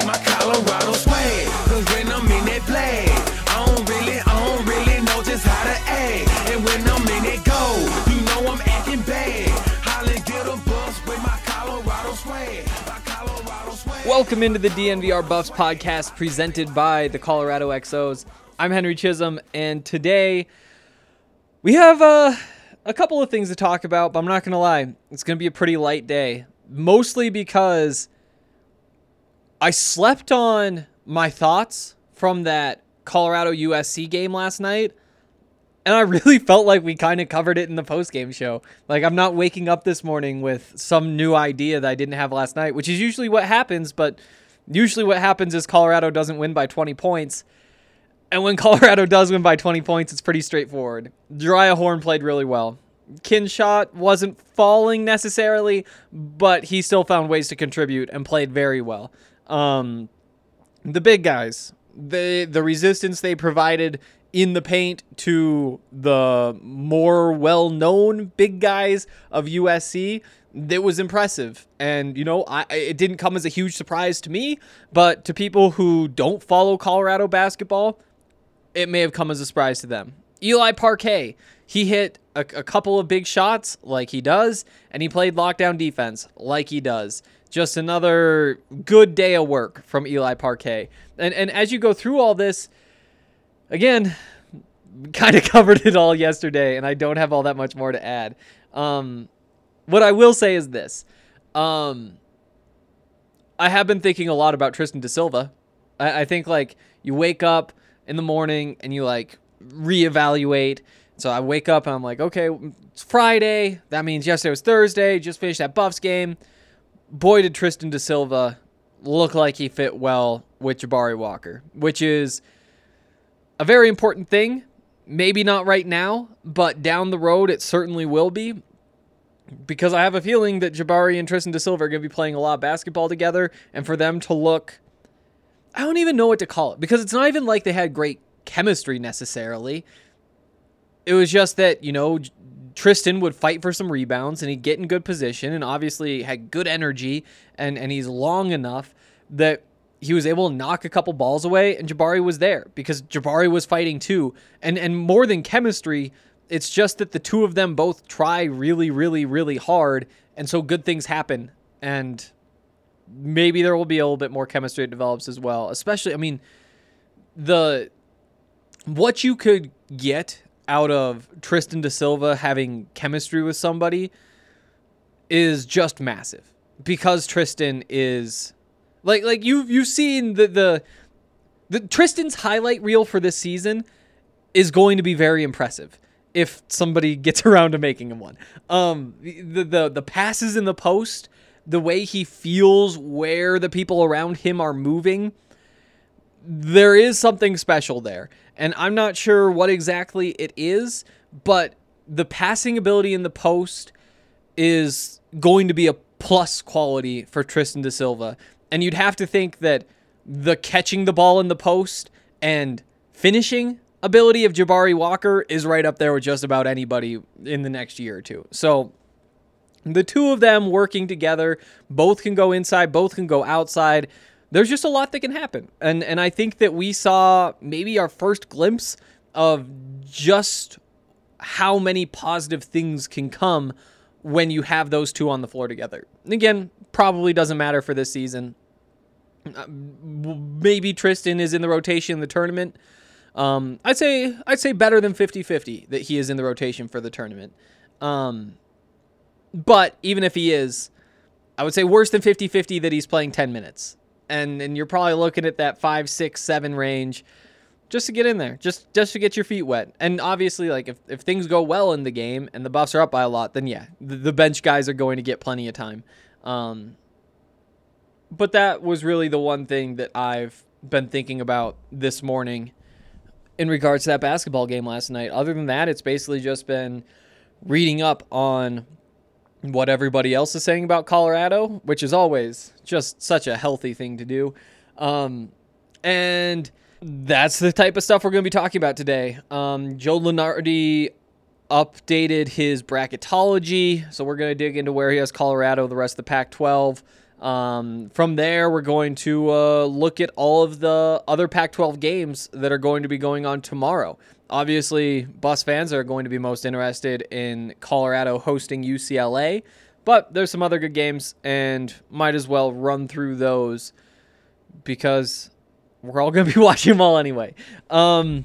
Like my Colorado swag. Cause when I'm in that flag, I don't really, I don't really know just how to act. And when I'm in it go, you know I'm acting bad. Holly get a bus with my Colorado swag. My Colorado swag. Welcome into the DNVR Buffs podcast presented by the Colorado XOs. I'm Henry Chisholm, and today we have uh, a couple of things to talk about, but I'm not going to lie. It's going to be a pretty light day, mostly because I slept on my thoughts from that Colorado USC game last night. And I really felt like we kind of covered it in the post-game show. Like I'm not waking up this morning with some new idea that I didn't have last night, which is usually what happens, but usually what happens is Colorado doesn't win by 20 points. And when Colorado does win by 20 points, it's pretty straightforward. Jeriah Horne played really well. Kinshot wasn't falling necessarily, but he still found ways to contribute and played very well. Um, the big guys, the the resistance they provided in the paint to the more well-known big guys of USC, that was impressive. And you know, I it didn't come as a huge surprise to me, but to people who don't follow Colorado basketball, it may have come as a surprise to them. Eli Parquet, he hit a, a couple of big shots like he does, and he played lockdown defense like he does. Just another good day of work from Eli Parquet. And and as you go through all this, again, kind of covered it all yesterday, and I don't have all that much more to add. Um, what I will say is this. Um, I have been thinking a lot about Tristan Da Silva. I, I think like you wake up in the morning and you like reevaluate. So I wake up and I'm like, okay, it's Friday. That means yesterday was Thursday. Just finished that Buffs game. Boy, did Tristan Da Silva look like he fit well with Jabari Walker, which is a very important thing. Maybe not right now, but down the road it certainly will be because I have a feeling that Jabari and Tristan Da Silva are going to be playing a lot of basketball together, and for them to look, I don't even know what to call it because it's not even like they had great chemistry necessarily. It was just that you know Tristan would fight for some rebounds and he'd get in good position, and obviously had good energy, and and he's long enough that he was able to knock a couple balls away, and Jabari was there because Jabari was fighting too, and and more than chemistry it's just that the two of them both try really, really, really hard, and so good things happen. And maybe there will be a little bit more chemistry that develops as well. Especially, I mean, the what you could get out of Tristan Da Silva having chemistry with somebody is just massive because Tristan is like like you you've seen the the the Tristan's highlight reel for this season is going to be very impressive if somebody gets around to making him one. Um, the the the passes in the post, the way he feels where the people around him are moving, there is something special there. And I'm not sure what exactly it is, but the passing ability in the post is going to be a plus quality for Tristan Da Silva. And you'd have to think that the catching the ball in the post and finishing ability of Jabari Walker is right up there with just about anybody in the next year or two. So the two of them working together, both can go inside, both can go outside. There's just a lot that can happen. And and I think that we saw maybe our first glimpse of just how many positive things can come when you have those two on the floor together. Again, probably doesn't matter for this season. Uh, Maybe Tristan is in the rotation in the tournament. Um, I'd say I'd say better than 50-50 that he is in the rotation for the tournament. Um, but even if he is, I would say worse than 50 50 that he's playing 10 minutes. And, and you're probably looking at that five, six, seven range just to get in there, just just to get your feet wet. And obviously, like if, if things go well in the game and the Buffs are up by a lot, then yeah, the, the bench guys are going to get plenty of time. Um, but that was really the one thing that I've been thinking about this morning in regards to that basketball game last night. Other than that, it's basically just been reading up on what everybody else is saying about Colorado, which is always just such a healthy thing to do. Um, and that's the type of stuff we're going to be talking about today. Um, Joe Lunardi updated his bracketology, so we're going to dig into where he has Colorado, the rest of the Pac 12. Um, from there, we're going to uh, look at all of the other Pac 12 games that are going to be going on tomorrow. Obviously, Buffs fans are going to be most interested in Colorado hosting UCLA, but there's some other good games, and might as well run through those because we're all going to be watching them all anyway. Um,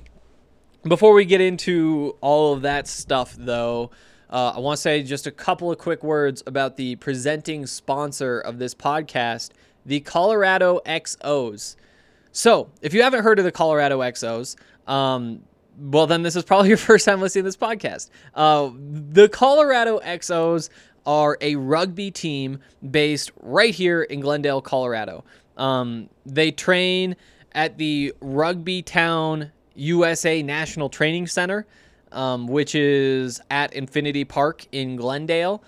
before we get into all of that stuff, though, uh, I want to say just a couple of quick words about the presenting sponsor of this podcast, the Colorado XOs. So, if you haven't heard of the Colorado XOs, um, well, then this is probably your first time listening to this podcast. Uh, the Colorado XOs are a rugby team based right here in Glendale, Colorado. Um, they train at the Rugby Town USA National Training Center, um, which is at Infinity Park in Glendale.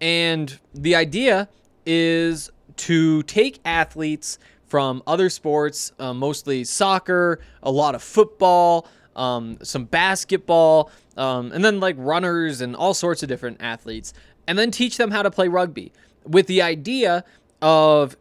And the idea is to take athletes from other sports, uh, mostly soccer, a lot of football, um, some basketball, um, and then like runners and all sorts of different athletes, and then teach them how to play rugby with the idea of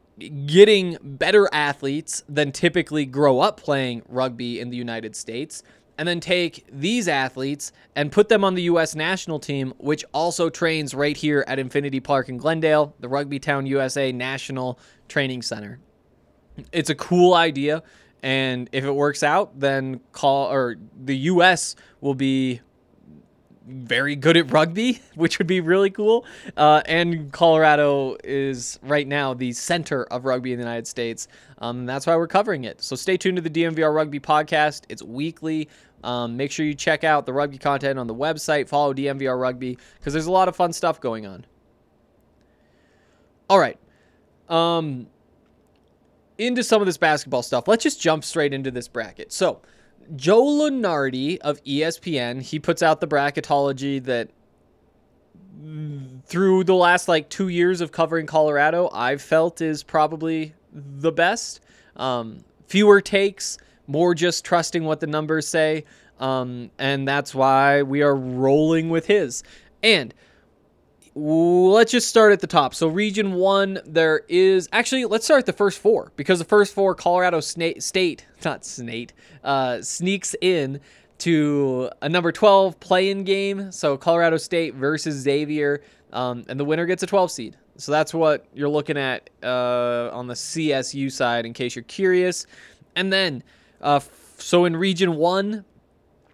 getting better athletes than typically grow up playing rugby in the United States, and then take these athletes and put them on the U.S. national team, which also trains right here at Infinity Park in Glendale, the Rugby Town USA National Training Center. It's a cool idea, and if it works out, then call or the U.S. will be very good at rugby, which would be really cool. Uh, and Colorado is right now the center of rugby in the United States. Um, that's why we're covering it. So stay tuned to the DNVR Rugby podcast. It's weekly. Um, make sure you check out the rugby content on the website. Follow DNVR Rugby because there's a lot of fun stuff going on. All right. Um, into some of this basketball stuff. Let's just jump straight into this bracket. So, Joe Lunardi of ESPN, he puts out the bracketology that through the last like two years of covering Colorado, I've felt is probably the best. Um, fewer takes, more just trusting what the numbers say. Um, and that's why we are rolling with his. And let's just start at the top. So, Region 1, there is actually, let's start the first four because the first four, Colorado Sna- State, not Snake, uh, sneaks in to a number 12 play in game. So, Colorado State versus Xavier, um, and the winner gets a 12 seed. So, that's what you're looking at uh, on the CSU side in case you're curious. And then, uh, so in Region 1,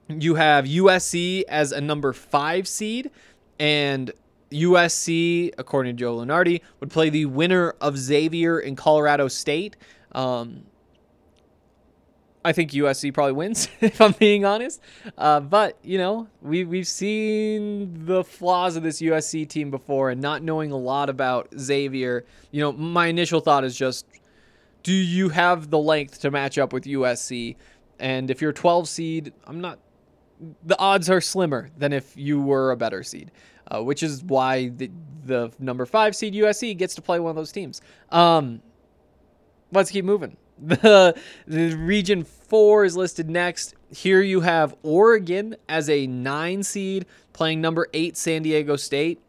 you have USC as a number five seed, and USC, according to Joe Lunardi, would play the winner of Xavier and Colorado State. Um, I think USC probably wins, if I'm being honest. Uh, but you know, we we've seen the flaws of this USC team before, and not knowing a lot about Xavier. You know, my initial thought is just, do you have the length to match up with USC? And if you're 12 seed, I'm not. The odds are slimmer than if you were a better seed, uh, which is why the the number five seed USC gets to play one of those teams. Um, let's keep moving. The, the region four is listed next. Here you have Oregon as a nine seed playing number eight San Diego State.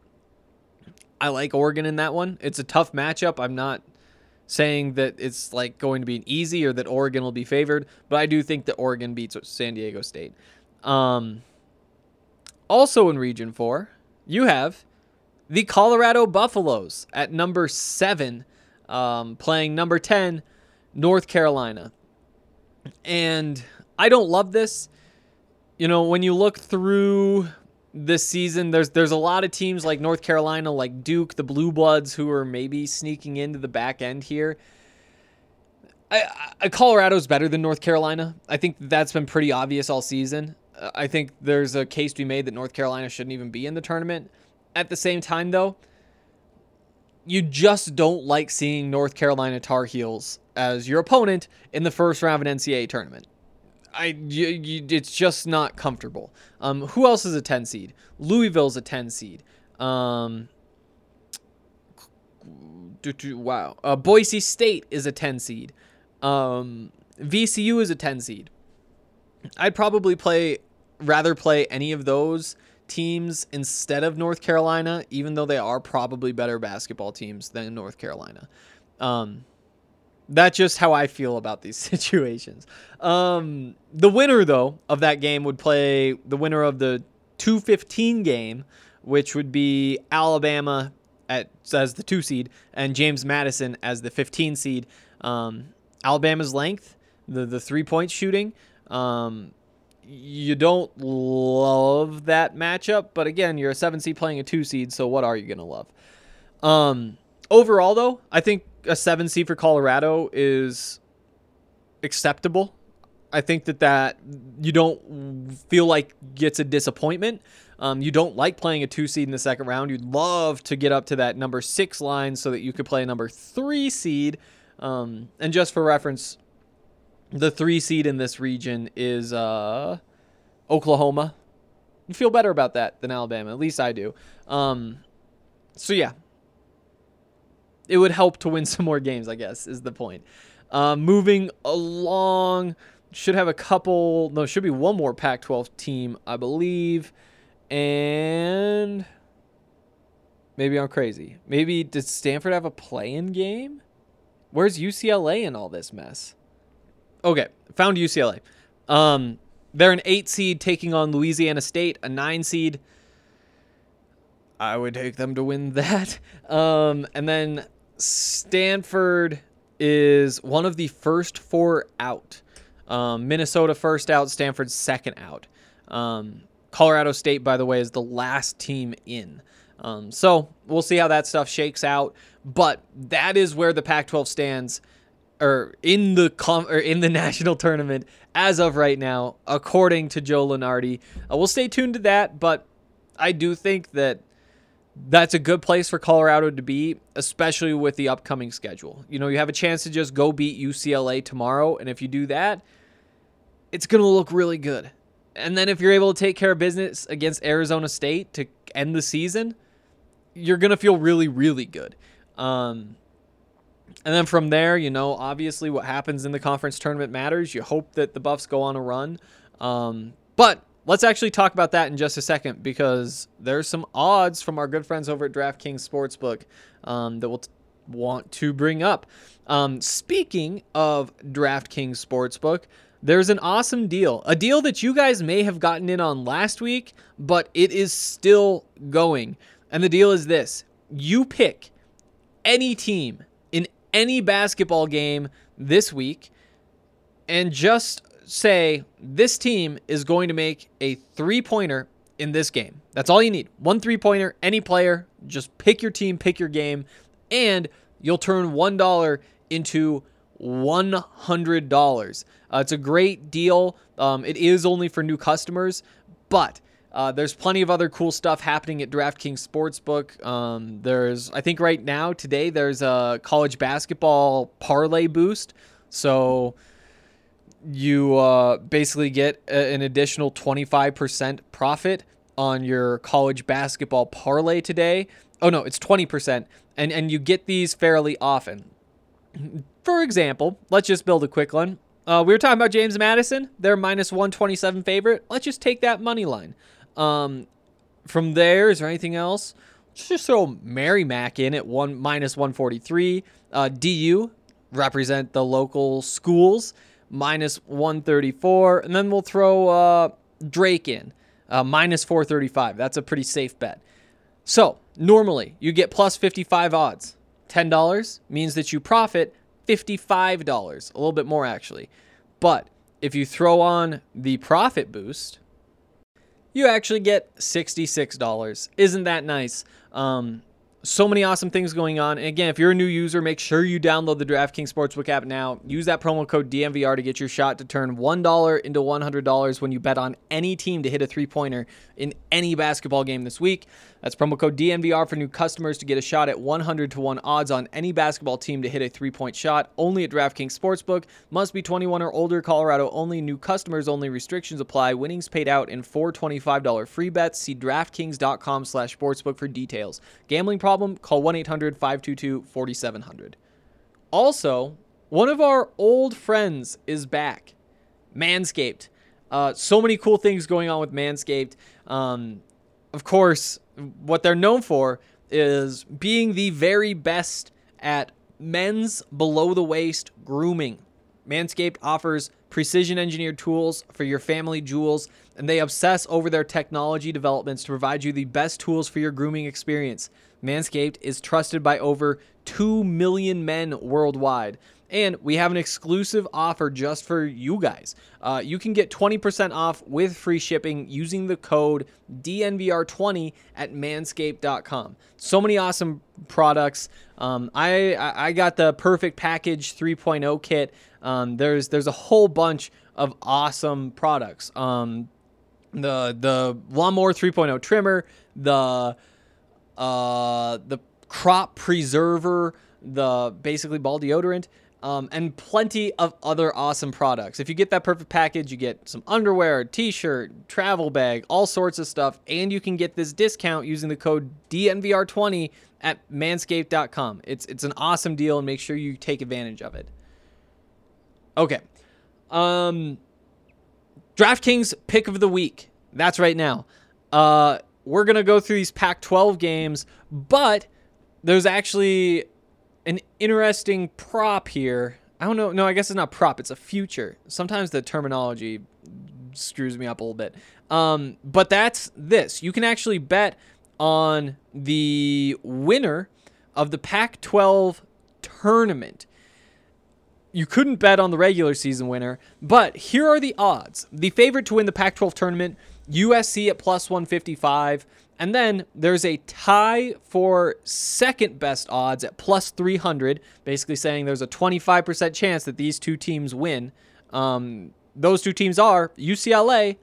I like Oregon in that one. It's a tough matchup. I'm not saying that it's like going to be an easy or that Oregon will be favored, but I do think that Oregon beats San Diego State. Um, also in Region 4, you have the Colorado Buffaloes at number 7, um, playing number 10, North Carolina. And I don't love this. You know, when you look through this season. There's there's a lot of teams like North Carolina, like Duke, the Blue Bloods, who are maybe sneaking into the back end here. I, I, Colorado's better than North Carolina. I think that's been pretty obvious all season. I think there's a case to be made that North Carolina shouldn't even be in the tournament. At the same time, though, you just don't like seeing North Carolina Tar Heels as your opponent in the first round of an NCAA tournament. I, you, you, it's just not comfortable. Um, who else is a 10 seed? Louisville's a 10 seed. Um, wow. Uh, Boise State is a 10 seed. Um, VCU is a 10 seed. I'd probably play rather play any of those teams instead of North Carolina, even though they are probably better basketball teams than North Carolina. Um, that's just how I feel about these situations. Um, the winner, though, of that game would play the winner of the 215 game, which would be Alabama at as the two seed and James Madison as the 15 seed. Um, Alabama's length, the the three point shooting. Um, you don't love that matchup, but again, you're a seven seed playing a two seed, so what are you gonna love? Um, overall, though, I think a seven seed for Colorado is acceptable. I think that that you don't feel like gets a disappointment. Um, you don't like playing a two seed in the second round. You'd love to get up to that number six line so that you could play a number three seed um, and just for reference, the three seed in this region is uh, Oklahoma. You feel better about that than Alabama. At least I do. Um, so yeah, it would help to win some more games. I guess is the point. Uh, moving along, should have a couple. No, should be one more Pac-12 team, I believe, and maybe I'm crazy. Maybe does Stanford have a play-in game? Where's UCLA in all this mess? Okay, found UCLA. Um, they're an eight seed taking on Louisiana State, a nine seed. I would take them to win that. Um, and then Stanford is one of the first four out. Um, Minnesota first out, Stanford second out. Um, Colorado State, by the way, is the last team in. Um, so we'll see how that stuff shakes out. But that is where the Pac-12 stands, or in the com- or in the national tournament as of right now, according to Joe Lunardi. Uh, we'll stay tuned to that, but I do think that that's a good place for Colorado to be, especially with the upcoming schedule. You know, you have a chance to just go beat UCLA tomorrow, and if you do that, it's going to look really good. And then if you're able to take care of business against Arizona State to end the season, you're going to feel really, really good. Um, and then from there, you know, obviously what happens in the conference tournament matters. You hope that the Buffs go on a run. Um, but let's actually talk about that in just a second because there's some odds from our good friends over at DraftKings Sportsbook um, that we'll t- want to bring up. Um, speaking of DraftKings Sportsbook, there's an awesome deal. A deal that you guys may have gotten in on last week, but it is still going. And the deal is this you pick any team in any basketball game this week and just say this team is going to make a three pointer in this game. That's all you need. One three pointer, any player, just pick your team, pick your game, and you'll turn $1 into $100. Uh, it's a great deal. Um, it is only for new customers, but uh, there's plenty of other cool stuff happening at DraftKings Sportsbook. Um, there's, I think, right now today there's a college basketball parlay boost. So you uh, basically get a, an additional 25% profit on your college basketball parlay today. Oh no, it's 20%, and and you get these fairly often. For example, let's just build a quick one. Uh, we were talking about James Madison. They're minus 127 favorite. Let's just take that money line. Um, from there, is there anything else? just throw Merrimack in at one minus 143. Uh, DU represent the local schools minus 134, and then we'll throw uh, Drake in uh, minus 435. That's a pretty safe bet. So normally you get plus 55 odds. $10 means that you profit $55, a little bit more actually. But if you throw on the profit boost, you actually get $66. Isn't that nice? Um, so many awesome things going on. And again, if you're a new user, make sure you download the DraftKings Sportsbook app now. Use that promo code DNVR to get your shot to turn $1 into $100 when you bet on any team to hit a three pointer in any basketball game this week. That's promo code DNVR for new customers to get a shot at 100 to 1 odds on any basketball team to hit a three point shot. Only at DraftKings Sportsbook. Must be 21 or older. Colorado only. New customers only. Restrictions apply. Winnings paid out in four $25 free bets. See DraftKings.com slash sportsbook for details. Gambling problem? Call 1 800 522 4700. Also, one of our old friends is back Manscaped. Uh, so many cool things going on with Manscaped. Um, of course, what they're known for is being the very best at men's below the waist grooming. Manscaped offers precision engineered tools for your family jewels, and they obsess over their technology developments to provide you the best tools for your grooming experience. Manscaped is trusted by over 2 million men worldwide. And we have an exclusive offer just for you guys. Uh, you can get 20% off with free shipping using the code DNVR20 at manscaped.com. So many awesome products. Um, I, I got the Perfect Package 3.0 kit. Um, there's there's a whole bunch of awesome products. Um, the the lawnmower 3.0 trimmer, the uh, the crop preserver, the basically ball deodorant, um, and plenty of other awesome products. If you get that perfect package, you get some underwear, t shirt, travel bag, all sorts of stuff, and you can get this discount using the code DNVR20 at manscaped.com. It's it's an awesome deal and make sure you take advantage of it. Okay. Um DraftKings pick of the week. That's right now. Uh we're going to go through these Pac-12 games, but there's actually an interesting prop here. I don't know. No, I guess it's not prop. It's a future. Sometimes the terminology screws me up a little bit. Um, but that's this. You can actually bet on the winner of the Pac 12 tournament. You couldn't bet on the regular season winner, but here are the odds. The favorite to win the Pac 12 tournament, USC at plus 155. And then there's a tie for second best odds at plus 300, basically saying there's a 25% chance that these two teams win. Um, those two teams are UCLA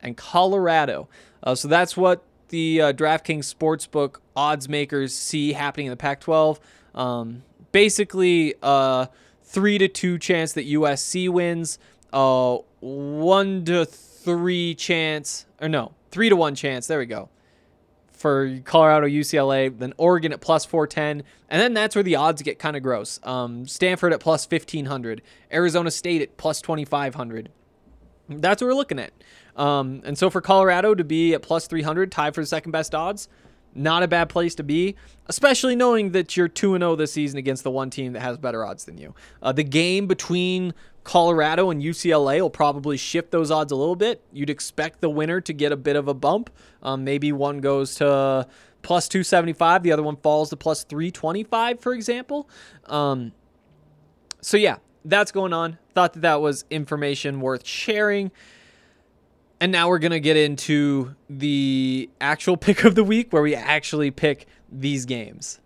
and Colorado. Uh, so that's what the uh, DraftKings Sportsbook odds makers see happening in the Pac 12. Um, basically, uh, 3 to 2 chance that USC wins, uh, 1 to 3 chance, or no, 3 to 1 chance, there we go, for Colorado, UCLA, then Oregon at plus 410. And then that's where the odds get kind of gross. Um, Stanford at plus 1500, Arizona State at plus 2500. That's what we're looking at. Um, and so for Colorado to be at plus 300, tied for the second best odds, not a bad place to be, especially knowing that you're 2 0 this season against the one team that has better odds than you. Uh, the game between Colorado and UCLA will probably shift those odds a little bit. You'd expect the winner to get a bit of a bump. Um, maybe one goes to plus 275, the other one falls to plus 325, for example. Um, so, yeah, that's going on. Thought that that was information worth sharing. And now we're going to get into the actual pick of the week where we actually pick these games.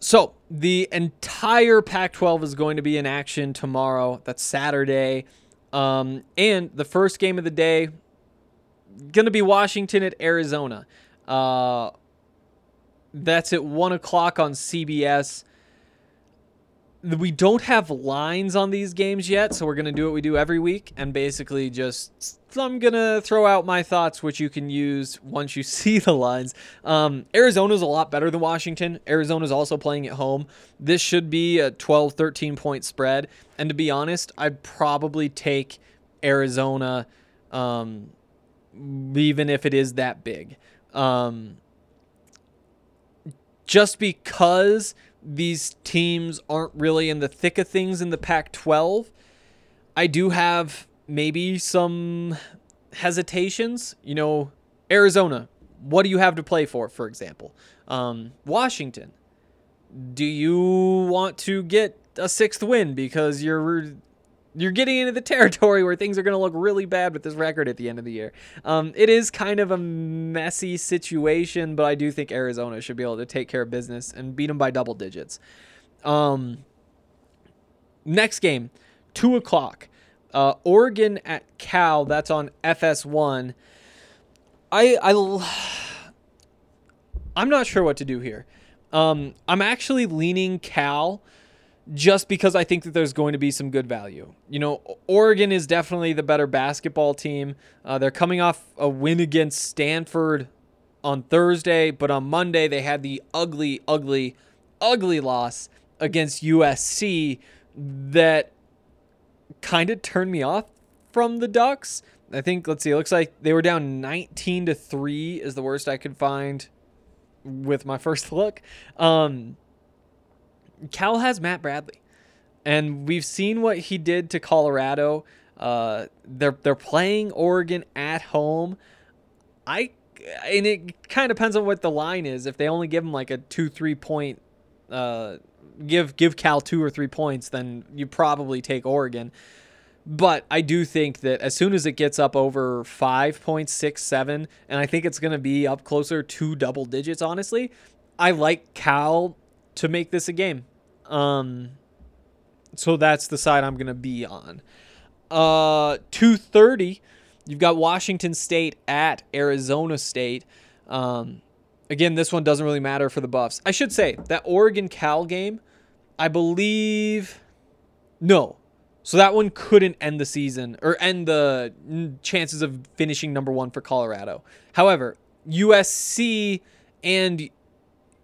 So, the entire Pac 12 is going to be in action tomorrow. That's Saturday. Um, and the first game of the day, going to be Washington at Arizona. Uh, that's at 1 o'clock on CBS we don't have lines on these games yet, so we're going to do what we do every week and basically just I'm going to throw out my thoughts which you can use once you see the lines. Um, Arizona's a lot better than Washington. Arizona's also playing at home. This should be a 12 13 point spread, and to be honest, I'd probably take Arizona um, even if it is that big. Um, just because these teams aren't really in the thick of things in the Pac 12. I do have maybe some hesitations. You know, Arizona, what do you have to play for, for example? Um, Washington, do you want to get a sixth win because you're You're getting into the territory where things are going to look really bad with this record at the end of the year. Um, it is kind of a messy situation, but I do think Arizona should be able to take care of business and beat them by double digits. Um, next game, two o'clock. Uh, Oregon at Cal. That's on FS1. I I I'm not sure what to do here. Um, I'm actually leaning Cal just because I think that there's going to be some good value. You know, Oregon is definitely the better basketball team. Uh, they're coming off a win against Stanford on Thursday, but on Monday they had the ugly, ugly, ugly loss against USC that kind of turned me off from the Ducks. I think let's see, it looks like they were down 19 to 3 is the worst I could find with my first look. Um, Cal has Matt Bradley, and we've seen what he did to Colorado. Uh, they're they're playing Oregon at home. I and it kind of depends on what the line is. If they only give them like a two three point, uh, give give Cal two or three points, then you probably take Oregon. But I do think that as soon as it gets up over five point six seven, and I think it's going to be up closer to double digits, honestly, I like Cal to make this a game. Um, so that's the side I'm going to be on. Uh, 230, you've got Washington State at Arizona State. Um, again, this one doesn't really matter for the Buffs. I should say that Oregon Cal game, I believe, no, so that one couldn't end the season or end the chances of finishing number one for Colorado. However, USC and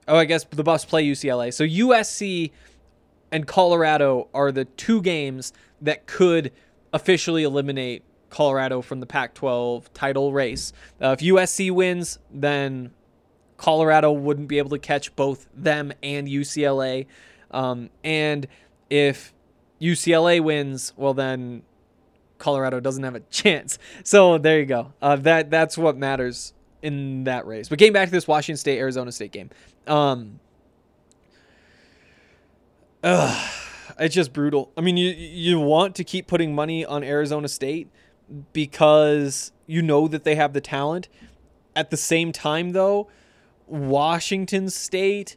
oh, I guess the Buffs play UCLA. So USC and Colorado are the two games that could officially eliminate Colorado from the Pac-12 title race. Uh, if USC wins, then Colorado wouldn't be able to catch both them and UCLA. Um, and if UCLA wins, well then Colorado doesn't have a chance. So there you go. Uh, that that's what matters in that race. But getting back to this Washington State Arizona State game, um, ugh, it's just brutal. I mean, you you want to keep putting money on Arizona State because you know that they have the talent. At the same time, though, Washington State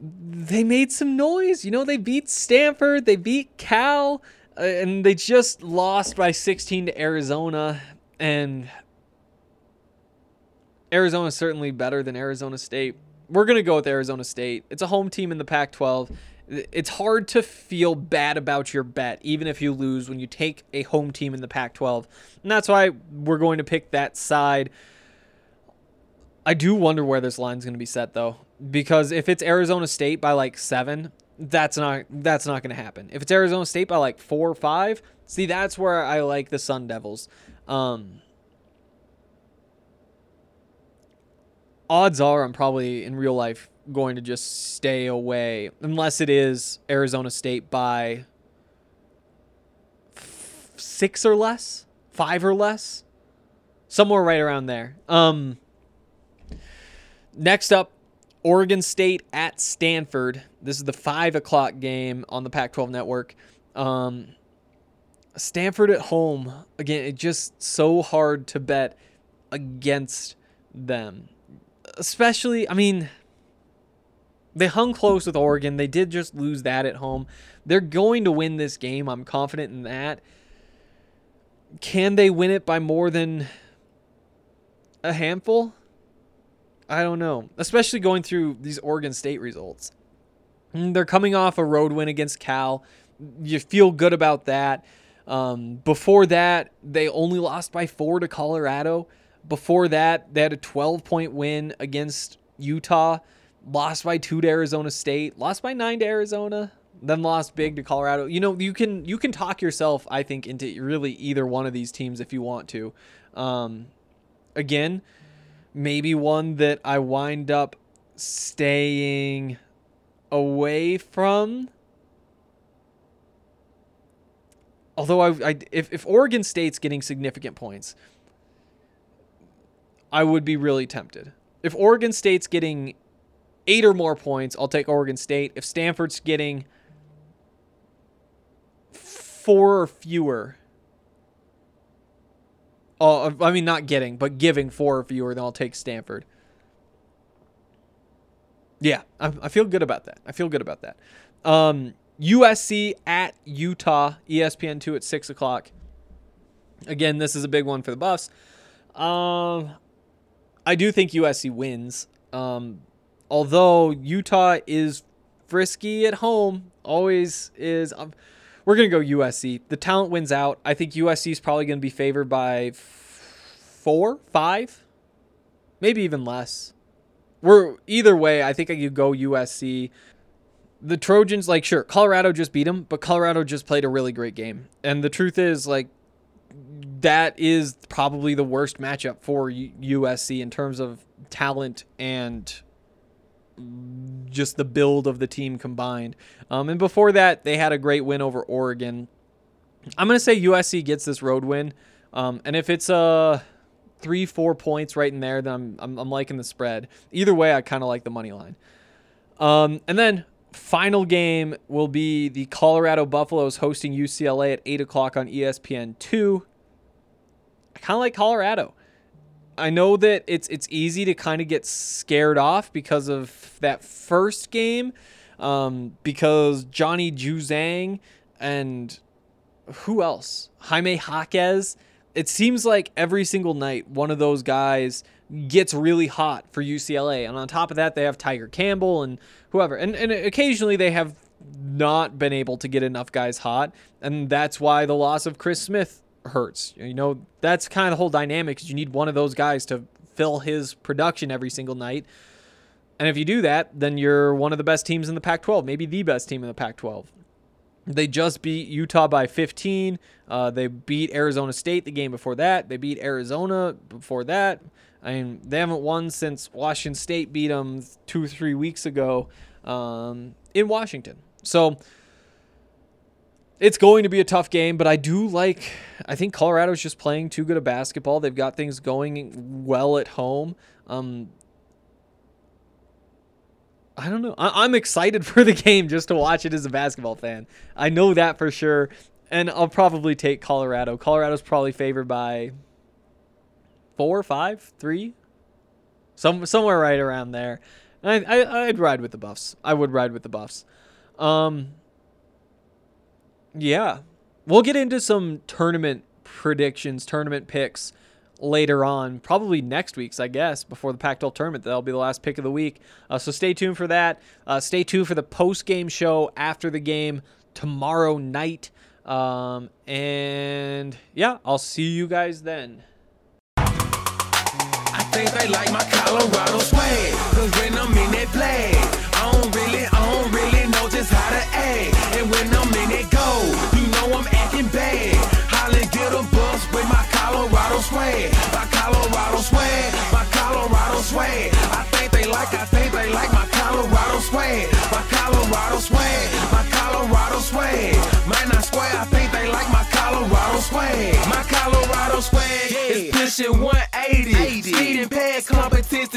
they made some noise. You know, they beat Stanford, they beat Cal, uh, and they just lost by 16 to Arizona. And Arizona's certainly better than Arizona State. We're going to go with Arizona State. It's a home team in the Pac 12. It's hard to feel bad about your bet, even if you lose, when you take a home team in the Pac 12. And that's why we're going to pick that side. I do wonder where this line's going to be set, though because if it's Arizona State by like seven, that's not that's not going to happen. If it's Arizona State by like four or five, see that's where I like the Sun Devils. Um, odds are I'm probably in real life going to just stay away unless it is Arizona State by f- six or less, five or less, somewhere right around there. Um, next up, Oregon State at Stanford. This is the five o'clock game on the Pac-12 network. Um, Stanford at home again. It's just so hard to bet against them, especially. I mean, they hung close with Oregon. They did just lose that at home. They're going to win this game. I'm confident in that. Can they win it by more than a handful? I don't know, especially going through these Oregon State results. Mm, they're coming off a road win against Cal. You feel good about that. Um, before that, they only lost by four to Colorado. Before that, they had a 12 point win against Utah, lost by two to Arizona State, lost by nine to Arizona, then lost big to Colorado. You know, you can you can talk yourself, I think, into really either one of these teams if you want to. Um, again, maybe one that I wind up staying away from. Although I, I if, if Oregon State's getting significant points, I would be really tempted. If Oregon State's getting eight or more points, I'll take Oregon State. If Stanford's getting four or fewer. Oh, I mean, not getting, but giving four or fewer, then I'll take Stanford. Yeah, I, I feel good about that. I feel good about that. Um, USC at Utah, ESPN two at six o'clock. Again, this is a big one for the Buffs. Um, I do think USC wins. Um, although Utah is frisky at home, always is. Um, we're gonna go USC. The talent wins out. I think USC is probably gonna be favored by f- four, five, maybe even less. We're either way. I think I could go USC. The Trojans, like, sure, Colorado just beat them, but Colorado just played a really great game. And the truth is, like, that is probably the worst matchup for USC in terms of talent and just the build of the team combined. Um, and before that, they had a great win over Oregon. I'm going to say USC gets this road win. Um, and if it's a three, four points right in there, then I'm, I'm, I'm liking the spread. Either way, I kind of like the money line. Um, and then final game will be the Colorado Buffaloes hosting UCLA at 8 o'clock on ESPN 2. I kind of like Colorado. I know that it's it's easy to kind of get scared off because of that first game, um, because Johnny Juzang and who else? Jaime Jaquez. It seems like every single night one of those guys gets really hot for UCLA, and on top of that they have Tiger Campbell and whoever, and and occasionally they have not been able to get enough guys hot, and that's why the loss of Chris Smith hurts. You know, that's kind of the whole dynamic you need one of those guys to fill his production every single night. And if you do that, then you're one of the best teams in the Pac 12, maybe the best team in the Pac 12. They just beat Utah by 15. Uh, they beat Arizona State the game before that. They beat Arizona before that. I mean, they haven't won since Washington State beat them two three weeks ago um, in Washington. So, it's going to be a tough game, but I do like. I think Colorado's just playing too good a basketball. They've got things going well at home. Um, I don't know. I, am excited for the game just to watch it as a basketball fan. I know that for sure, and I'll probably take Colorado. Colorado's probably favored by four, five, three, some somewhere right around there. I, I I'd ride with the Buffs. I would ride with the Buffs. Um, yeah. We'll get into some tournament predictions, tournament picks later on, probably next week's, I guess, before the Pac 12 tournament. That'll be the last pick of the week. Uh, so stay tuned for that. Uh, stay tuned for the post game show after the game tomorrow night. Um, and yeah, I'll see you guys then. Think they like my Colorado swag, cause when I'm in that flag, I don't really, I don't really know just how to act. And when I'm in that gold, you know I'm acting bad. Holly get a bus with my Colorado swag, my Colorado swag, my Colorado swag. I think they like, I think they like my Colorado swag, my Colorado swag, my Colorado swag. Man, I swear I think they like my Colorado swag, my Colorado swag is pushing 180.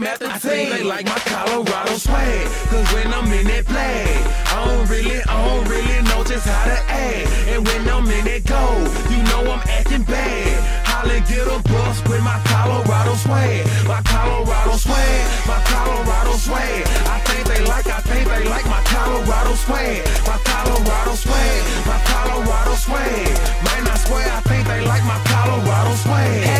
team after team. I think they like my Colorado swag. Cause when I'm in that flag, I don't really, I don't really know just how to act. And when I'm in that gold, you know I'm acting bad. Holly get a bus with my Colorado swag. My Colorado swag, my Colorado swag. I think they like, I think they like my Colorado swag. My Colorado swag, my Colorado swag. Man, I swear I think they like my Colorado swag.